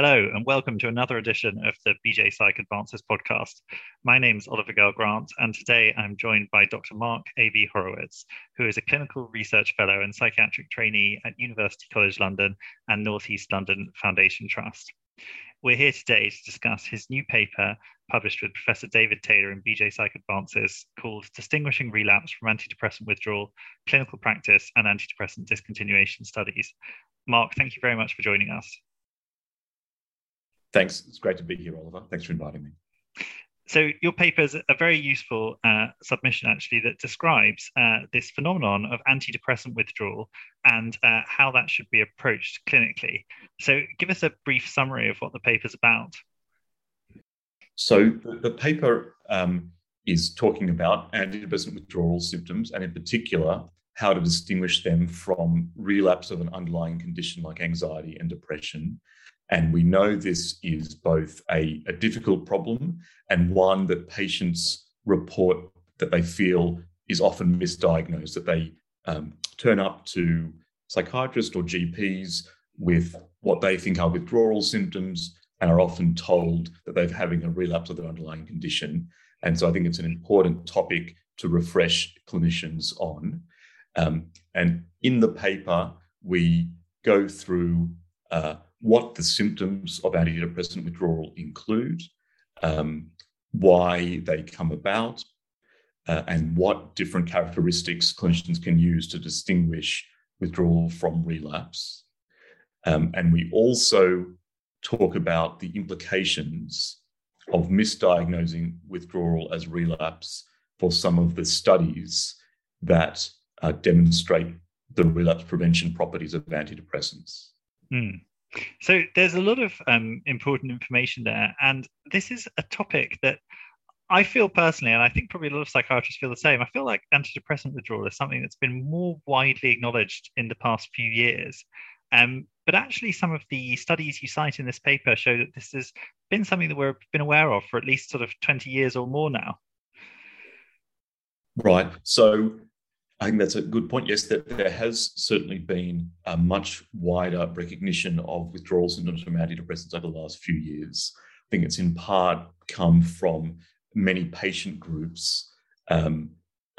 Hello, and welcome to another edition of the BJ Psych Advances podcast. My name is Oliver Gale Grant, and today I'm joined by Dr. Mark A.V. Horowitz, who is a clinical research fellow and psychiatric trainee at University College London and North East London Foundation Trust. We're here today to discuss his new paper published with Professor David Taylor in BJ Psych Advances called Distinguishing Relapse from Antidepressant Withdrawal, Clinical Practice, and Antidepressant Discontinuation Studies. Mark, thank you very much for joining us. Thanks. It's great to be here, Oliver. Thanks for inviting me. So, your paper is a very useful uh, submission, actually, that describes uh, this phenomenon of antidepressant withdrawal and uh, how that should be approached clinically. So, give us a brief summary of what the paper is about. So, the, the paper um, is talking about antidepressant withdrawal symptoms, and in particular, how to distinguish them from relapse of an underlying condition like anxiety and depression and we know this is both a, a difficult problem and one that patients report that they feel is often misdiagnosed, that they um, turn up to psychiatrists or GPs with what they think are withdrawal symptoms and are often told that they're having a relapse of their underlying condition. And so I think it's an important topic to refresh clinicians on. Um, and in the paper, we go through uh, what the symptoms of antidepressant withdrawal include, um, why they come about, uh, and what different characteristics clinicians can use to distinguish withdrawal from relapse. Um, and we also talk about the implications of misdiagnosing withdrawal as relapse for some of the studies that uh, demonstrate the relapse prevention properties of antidepressants. Mm. So there's a lot of um, important information there, and this is a topic that I feel personally, and I think probably a lot of psychiatrists feel the same. I feel like antidepressant withdrawal is something that's been more widely acknowledged in the past few years. Um, but actually, some of the studies you cite in this paper show that this has been something that we've been aware of for at least sort of 20 years or more now. Right. So I think that's a good point. Yes, that there has certainly been a much wider recognition of withdrawal symptoms from antidepressants over the last few years. I think it's in part come from many patient groups um,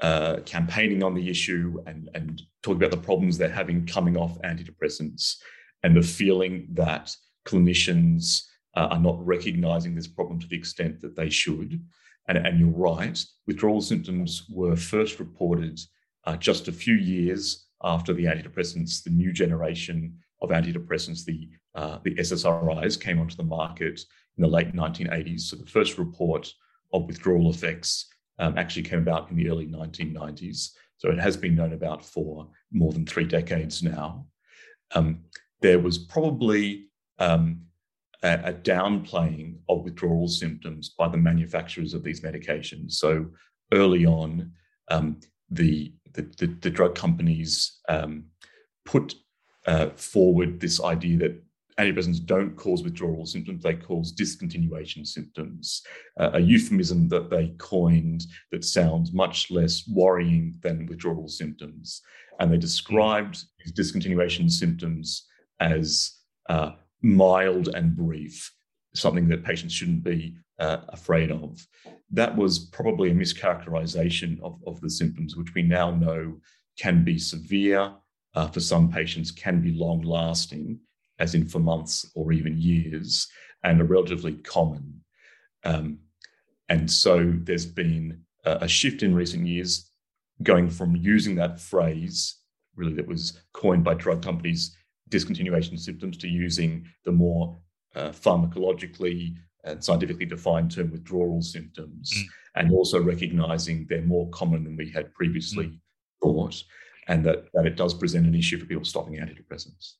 uh, campaigning on the issue and, and talking about the problems they're having coming off antidepressants and the feeling that clinicians uh, are not recognizing this problem to the extent that they should. And, and you're right, withdrawal symptoms were first reported uh, just a few years after the antidepressants, the new generation of antidepressants, the, uh, the SSRIs, came onto the market in the late 1980s. So the first report of withdrawal effects um, actually came about in the early 1990s. So it has been known about for more than three decades now. Um, there was probably um, a, a, downplaying of withdrawal symptoms by the manufacturers of these medications. So early on, um, the the, the, the drug companies um, put uh, forward this idea that antidepressants don't cause withdrawal symptoms, they cause discontinuation symptoms, uh, a euphemism that they coined that sounds much less worrying than withdrawal symptoms. And they described these discontinuation symptoms as uh, mild and brief, something that patients shouldn't be uh, afraid of. That was probably a mischaracterization of, of the symptoms, which we now know can be severe uh, for some patients, can be long lasting, as in for months or even years, and are relatively common. Um, and so there's been a, a shift in recent years going from using that phrase, really, that was coined by drug companies, discontinuation symptoms, to using the more uh, pharmacologically and scientifically defined term withdrawal symptoms, mm. and also recognizing they're more common than we had previously mm. thought, and that, that it does present an issue for people stopping antidepressants.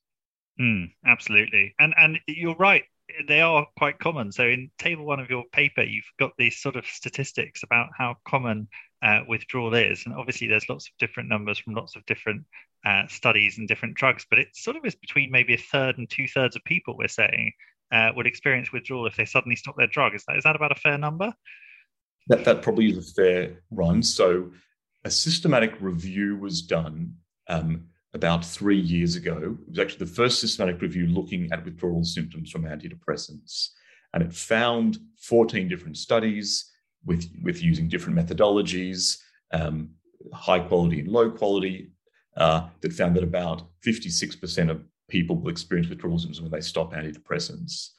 Mm, absolutely. And and you're right, they are quite common. So in table one of your paper, you've got these sort of statistics about how common uh, withdrawal is. And obviously there's lots of different numbers from lots of different uh, studies and different drugs, but it sort of is between maybe a third and two thirds of people we're saying uh, would experience withdrawal if they suddenly stop their drug. Is that is that about a fair number? That that probably is a fair run. So a systematic review was done um, about three years ago. It was actually the first systematic review looking at withdrawal symptoms from antidepressants. And it found 14 different studies with, with using different methodologies, um, high quality and low quality, uh, that found that about 56% of people will experience withdrawal symptoms when they stop antidepressants.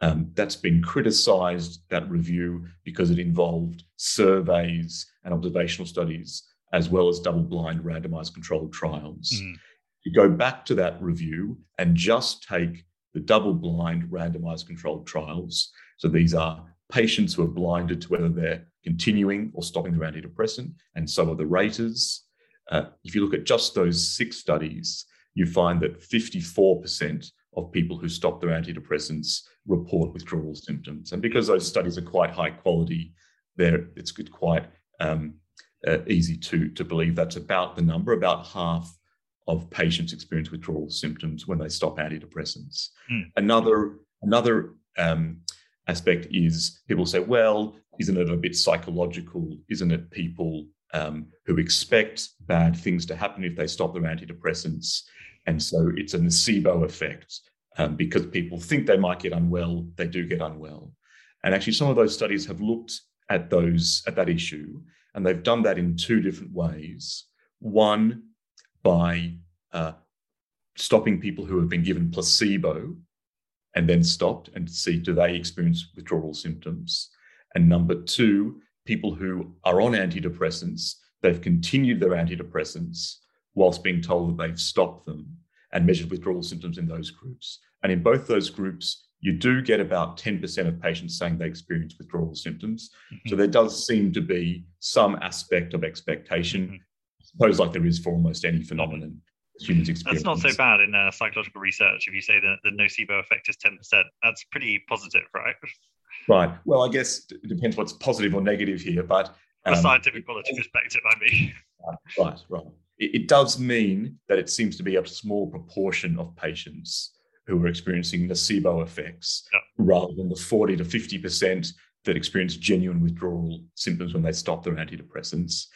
Um, that's been criticized, that review, because it involved surveys and observational studies, as well as double blind randomized controlled trials. Mm. You go back to that review and just take the double blind randomized controlled trials. So these are patients who are blinded to whether they're continuing or stopping their antidepressant, and so are the raters. Uh, if you look at just those six studies, you find that 54% of people who stop their antidepressants report withdrawal symptoms. And because those studies are quite high quality, there it's quite um, uh, easy to, to believe that's about the number. About half of patients experience withdrawal symptoms when they stop antidepressants. Mm. Another another um, aspect is people say, well, isn't it a bit psychological? Isn't it people um, who expect bad things to happen if they stop their antidepressants? And so it's a nocebo effect um, because people think they might get unwell, they do get unwell. And actually, some of those studies have looked at those at that issue, and they've done that in two different ways. One, by uh, stopping people who have been given placebo and then stopped and see do they experience withdrawal symptoms. And number two, people who are on antidepressants, they've continued their antidepressants whilst being told that they've stopped them and measured withdrawal symptoms in those groups. And in both those groups, you do get about 10% of patients saying they experience withdrawal symptoms. Mm-hmm. So there does seem to be some aspect of expectation, mm-hmm. I suppose, like there is for almost any phenomenon humans experience. That's not so bad in uh, psychological research. If you say that the nocebo effect is 10%, that's pretty positive, right? Right. Well, I guess it depends what's positive or negative here, but. From um, a scientific quality perspective, I mean. Right, right. It, it does mean that it seems to be a small proportion of patients who are experiencing nocebo effects yeah. rather than the 40 to 50% that experience genuine withdrawal symptoms when they stop their antidepressants.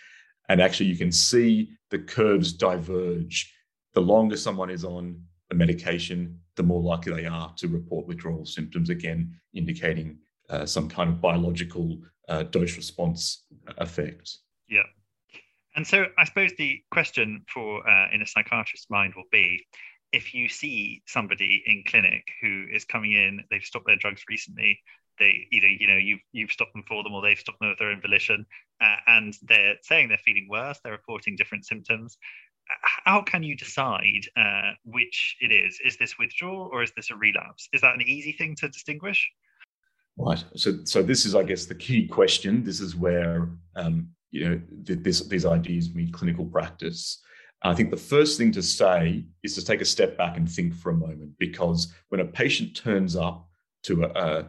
And actually, you can see the curves diverge. The longer someone is on a medication, the more likely they are to report withdrawal symptoms, again, indicating uh, some kind of biological uh, dose response effect. Yeah. And so I suppose the question for uh, in a psychiatrist's mind will be if you see somebody in clinic who is coming in, they've stopped their drugs recently, they either you know you've you've stopped them for them or they've stopped them of their own volition, uh, and they're saying they're feeling worse, they're reporting different symptoms. How can you decide uh, which it is? Is this withdrawal or is this a relapse? Is that an easy thing to distinguish? Right. So, so this is, I guess, the key question. This is where um, you know this, these ideas meet clinical practice. I think the first thing to say is to take a step back and think for a moment, because when a patient turns up to a, a,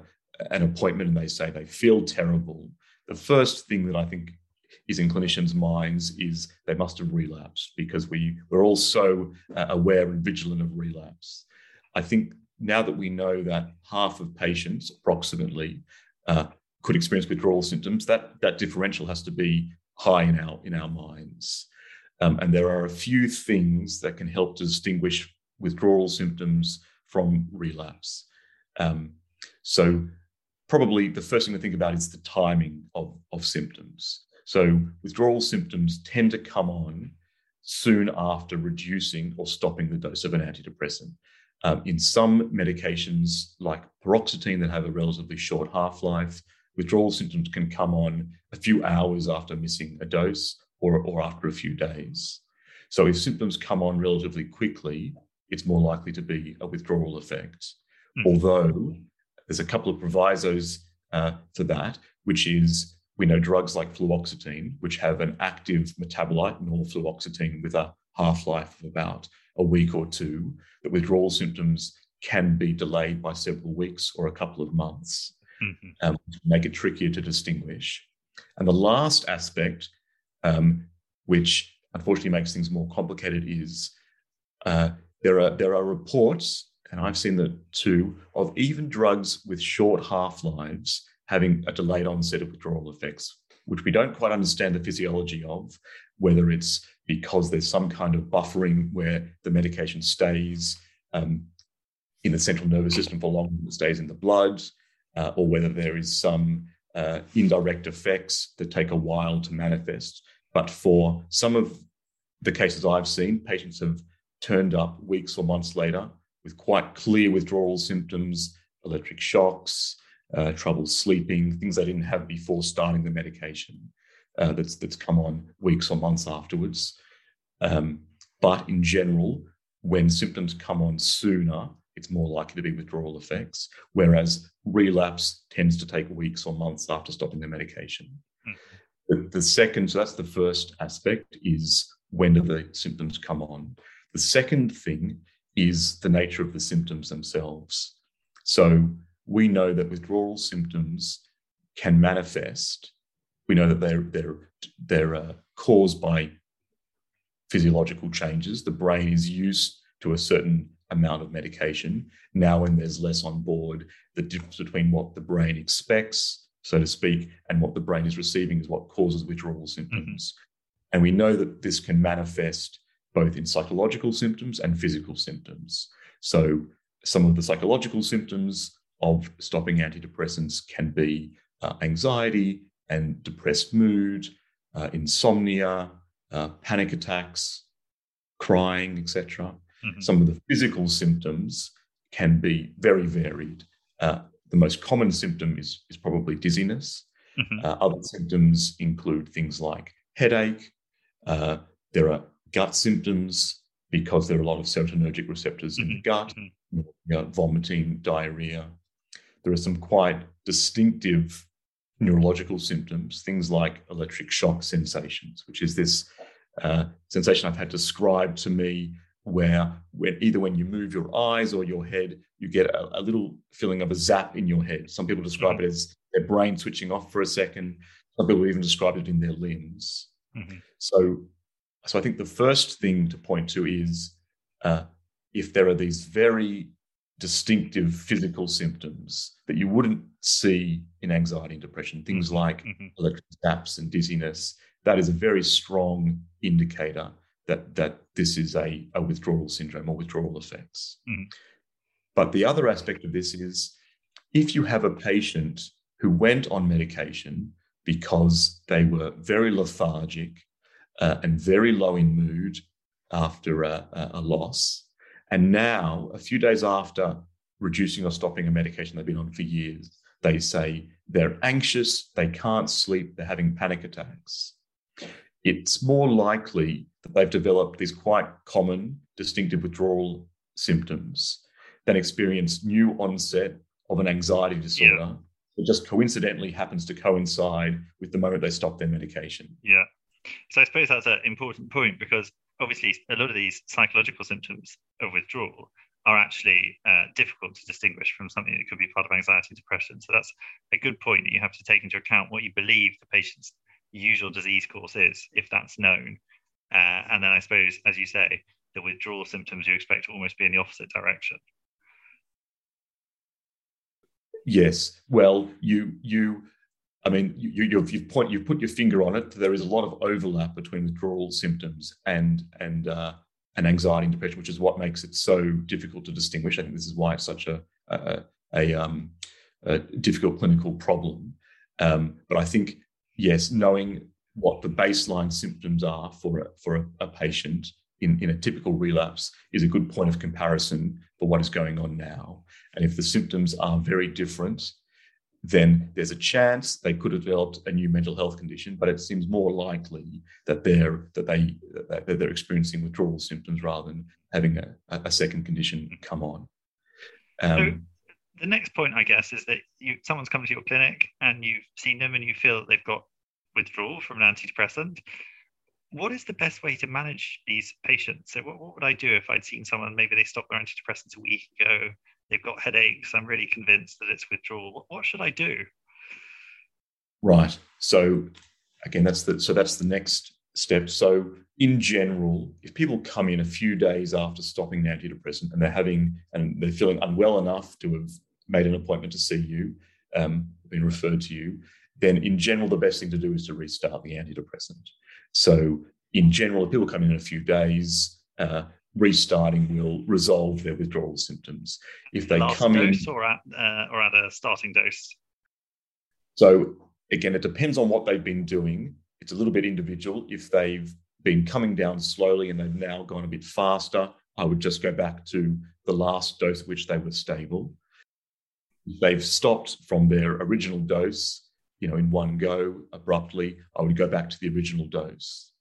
an appointment and they say they feel terrible, the first thing that I think is in clinicians' minds is they must have relapsed because we, we're all so uh, aware and vigilant of relapse. I think now that we know that half of patients, approximately, uh, could experience withdrawal symptoms, that, that differential has to be high in our, in our minds. Um, and there are a few things that can help to distinguish withdrawal symptoms from relapse. Um, so, probably the first thing to think about is the timing of, of symptoms. So, withdrawal symptoms tend to come on soon after reducing or stopping the dose of an antidepressant. Um, in some medications, like paroxetine, that have a relatively short half life, withdrawal symptoms can come on a few hours after missing a dose or, or after a few days. So if symptoms come on relatively quickly, it's more likely to be a withdrawal effect. Mm. Although there's a couple of provisos uh, for that, which is we know drugs like fluoxetine, which have an active metabolite, norfluoxetine, with a half life of about a week or two, that withdrawal symptoms can be delayed by several weeks or a couple of months, mm-hmm. um, make it trickier to distinguish. And the last aspect um, which unfortunately makes things more complicated, is uh, there are there are reports, and I've seen that too, of even drugs with short half lives having a delayed onset of withdrawal effects, which we don't quite understand the physiology of, whether it's because there's some kind of buffering where the medication stays um, in the central nervous system for longer stays in the blood, uh, or whether there is some uh, indirect effects that take a while to manifest. But for some of the cases I've seen, patients have turned up weeks or months later with quite clear withdrawal symptoms, electric shocks, uh, trouble sleeping, things they didn't have before starting the medication. Uh, that's that's come on weeks or months afterwards. Um, but in general, when symptoms come on sooner, it's more likely to be withdrawal effects, whereas relapse tends to take weeks or months after stopping the medication. Mm. The, the second, so that's the first aspect, is when do the symptoms come on? The second thing is the nature of the symptoms themselves. So we know that withdrawal symptoms can manifest. We know that they're they're they're uh, caused by physiological changes. The brain is used to a certain amount of medication. Now, when there's less on board, the difference between what the brain expects, so to speak, and what the brain is receiving is what causes withdrawal symptoms. Mm-hmm. And we know that this can manifest both in psychological symptoms and physical symptoms. So, some of the psychological symptoms of stopping antidepressants can be uh, anxiety and depressed mood, uh, insomnia, uh, panic attacks, crying, etc. Mm-hmm. Some of the physical symptoms can be very varied. Uh, the most common symptom is, is probably dizziness. Mm-hmm. Uh, other symptoms include things like headache. Uh, there are gut symptoms because there are a lot of serotonergic receptors mm-hmm. in the mm-hmm. gut, mm-hmm. you know, vomiting, diarrhea. There are some quite distinctive neurological symptoms, things like electric shock sensations, which is this uh, sensation I've had described to me where when either when you move your eyes or your head, you get a, a little feeling of a zap in your head. Some people describe mm-hmm. it as their brain switching off for a second. Some people even describe it in their limbs. Mm-hmm. So, so I think the first thing to point to is uh, if there are these very distinctive physical symptoms that you wouldn't see in anxiety and depression, things mm-hmm. like electric zaps and dizziness, that is a very strong indicator that that this is a, a withdrawal syndrome or withdrawal effects. Mm. But the other aspect of this is if you have a patient who went on medication because they were very lethargic uh, and very low in mood after a, a, loss, and now a few days after reducing or stopping a medication they've been on for years, they say they're anxious, they can't sleep, they're having panic attacks. It's more likely that they've developed these quite common distinctive withdrawal symptoms, then experience new onset of an anxiety disorder yeah. that just coincidentally happens to coincide with the moment they stop their medication. Yeah. So I suppose that's an important point because obviously a lot of these psychological symptoms of withdrawal are actually uh, difficult to distinguish from something that could be part of anxiety and depression. So that's a good point that you have to take into account what you believe the patient's usual disease course is, if that's known, uh, and then I suppose, as you say, the withdrawal symptoms you expect to almost be in the opposite direction. Yes. Well, you you, I mean, you you've, you've point you've put your finger on it. There is a lot of overlap between withdrawal symptoms and and uh, and anxiety and depression, which is what makes it so difficult to distinguish. I think this is why it's such a a, a, um, a difficult clinical problem. Um, but I think yes, knowing what the baseline symptoms are for a, for a, a patient in, in a typical relapse is a good point of comparison for what is going on now. And if the symptoms are very different, then there's a chance they could have developed a new mental health condition, but it seems more likely that they're that they that they're experiencing withdrawal symptoms rather than having a, a second condition come on. Um, so the next point, I guess, is that you someone's come to your clinic and you've seen them and you feel that they've got withdrawal from an antidepressant. What is the best way to manage these patients? So, what, what would I do if I'd seen someone, maybe they stopped their antidepressants a week ago, they've got headaches, I'm really convinced that it's withdrawal. What, what should I do? Right. So, again, that's the so that's the next step. So, in general, if people come in a few days after stopping the antidepressant and they're having and they're feeling unwell enough to have made an appointment to see you, um, been referred to you, then in general, the best thing to do is to restart the antidepressant. So in general, if people come in in a few days, uh, restarting will resolve their withdrawal symptoms. If they Last come in or at uh, or at a starting dose. So again, it depends on what they've been doing. It's a little bit individual. If they've been coming down slowly and they've now gone a bit faster, I would just go back to the last dose which they were stable. If they've stopped from their original dose, you know, in one go abruptly, I would go back to the original dose.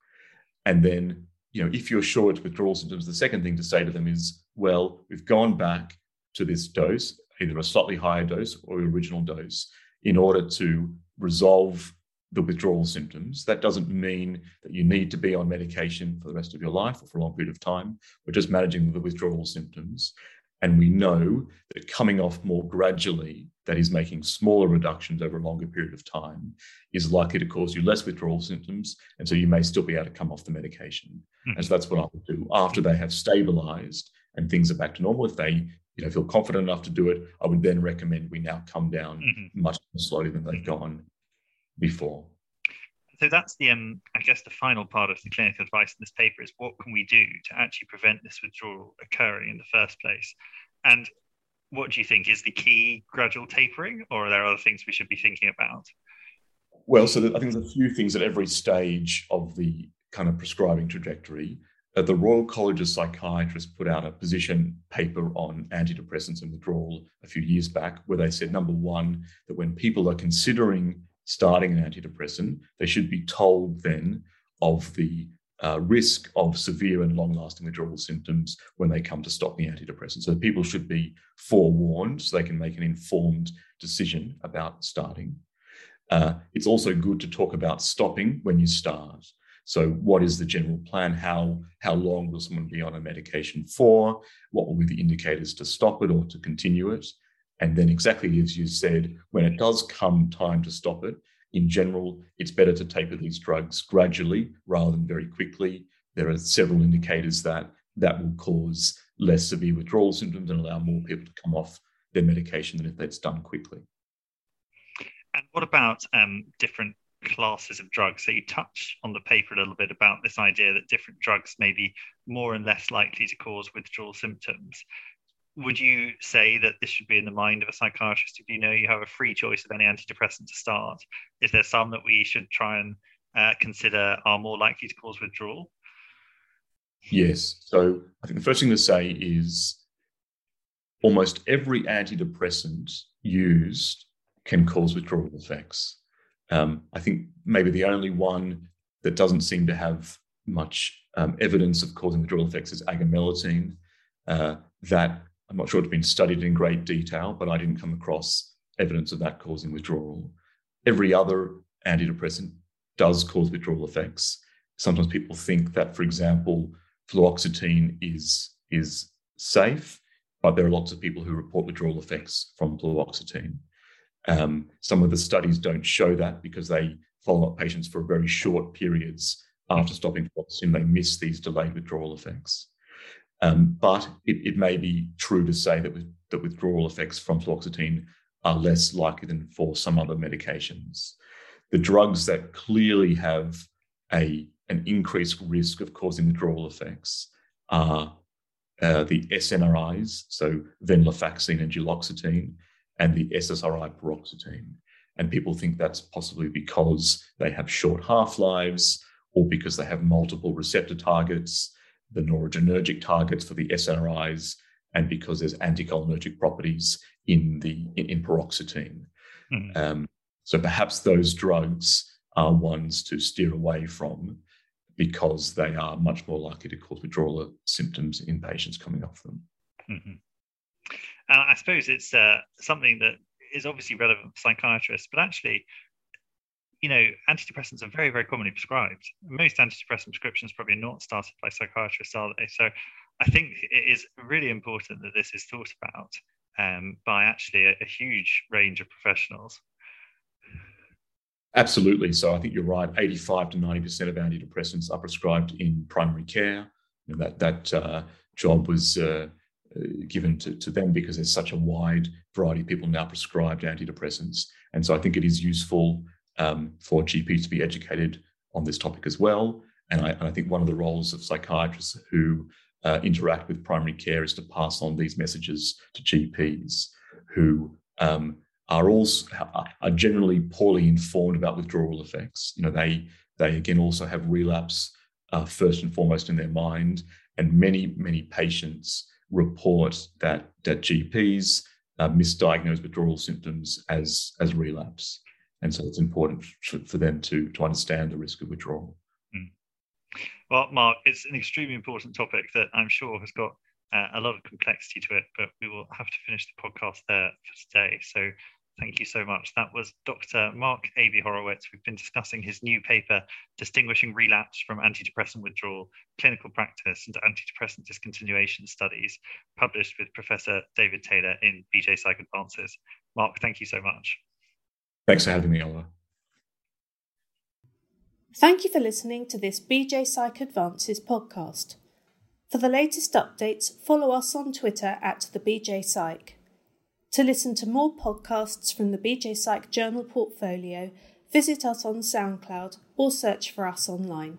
And then, you know, if you're sure it's withdrawal symptoms, the second thing to say to them is, well, we've gone back to this dose, either a slightly higher dose or original dose, in order to resolve the withdrawal symptoms. That doesn't mean that you need to be on medication for the rest of your life or for a long period of time. We're just managing the withdrawal symptoms. And we know that coming off more gradually, that is making smaller reductions over a longer period of time, is likely to cause you less withdrawal symptoms. And so you may still be able to come off the medication. Mm-hmm. And so that's what I would do after they have stabilized and things are back to normal. If they you know, feel confident enough to do it, I would then recommend we now come down mm-hmm. much more slowly than they've gone before. So that's the, um, I guess, the final part of the clinical advice in this paper is what can we do to actually prevent this withdrawal occurring in the first place? And what do you think is the key gradual tapering, or are there other things we should be thinking about? Well, so I think there's a few things at every stage of the kind of prescribing trajectory. Uh, the Royal College of Psychiatrists put out a position paper on antidepressants and withdrawal a few years back, where they said number one, that when people are considering starting an antidepressant, they should be told then of the uh, risk of severe and long lasting withdrawal symptoms when they come to stop the antidepressant. So people should be forewarned so they can make an informed decision about starting. Uh, it's also good to talk about stopping when you start. So, what is the general plan? How, how long will someone be on a medication for? What will be the indicators to stop it or to continue it? And then, exactly as you said, when it does come time to stop it, in general, it's better to taper these drugs gradually rather than very quickly. There are several indicators that that will cause less severe withdrawal symptoms and allow more people to come off their medication than if that's done quickly. And what about um, different classes of drugs? So you touch on the paper a little bit about this idea that different drugs may be more and less likely to cause withdrawal symptoms would you say that this should be in the mind of a psychiatrist if you know you have a free choice of any antidepressant to start? Is there some that we should try and uh, consider are more likely to cause withdrawal? Yes. So I think the first thing to say is almost every antidepressant used can cause withdrawal effects. Um, I think maybe the only one that doesn't seem to have much um, evidence of causing withdrawal effects is agomelatine. Uh, that I'm not sure it's been studied in great detail, but I didn't come across evidence of that causing withdrawal. Every other antidepressant does cause withdrawal effects. Sometimes people think that, for example, fluoxetine is, is safe, but there are lots of people who report withdrawal effects from fluoxetine. Um, some of the studies don't show that because they follow up patients for very short periods after stopping fluoxetine. They miss these delayed withdrawal effects. Um, but it, it, may be true to say that, with, that withdrawal effects from fluoxetine are less likely than for some other medications. The drugs that clearly have a, an increased risk of causing withdrawal effects are uh, the SNRIs, so venlafaxine and duloxetine, and the SSRI paroxetine. And people think that's possibly because they have short half lives or because they have multiple receptor targets the noradrenergic targets for the SNRIs, and because there's anticholinergic properties in the in, in paroxetine. Mm-hmm. Um, so perhaps those drugs are ones to steer away from because they are much more likely to cause withdrawal symptoms in patients coming off them. Mm-hmm. Uh, I suppose it's uh, something that is obviously relevant for psychiatrists, but actually you know, antidepressants are very, very commonly prescribed. Most antidepressant prescriptions probably not started by psychiatrists, are they? So I think it is really important that this is thought about um, by actually a, a, huge range of professionals. Absolutely. So I think you're right. 85 to 90% of antidepressants are prescribed in primary care. And that that uh, job was uh, given to, to them because there's such a wide variety of people now prescribed antidepressants. And so I think it is useful um, for GPs to be educated on this topic as well. And I, and I think one of the roles of psychiatrists who uh, interact with primary care is to pass on these messages to GPs who um, are also are generally poorly informed about withdrawal effects. You know, they they again also have relapse uh, first and foremost in their mind, and many many patients report that that GPs uh, misdiagnose withdrawal symptoms as as relapse, and so it's important for, them to to understand the risk of withdrawal. Mm. Well, Mark, it's an extremely important topic that I'm sure has got uh, a lot of complexity to it, but we will have to finish the podcast there for today. So Thank you so much. That was Dr. Mark A.B. Horowitz. We've been discussing his new paper, Distinguishing Relapse from Antidepressant Withdrawal, Clinical Practice and Antidepressant Discontinuation Studies, published with Professor David Taylor in BJ Psych Advances. Mark, thank you so much. Thanks for having me, Oliver. Thank you for listening to this BJ Psych Advances podcast. For the latest updates, follow us on Twitter at the BJ Psych. To listen to more podcasts from the BJ Psych Journal portfolio, visit us on SoundCloud or search for us online.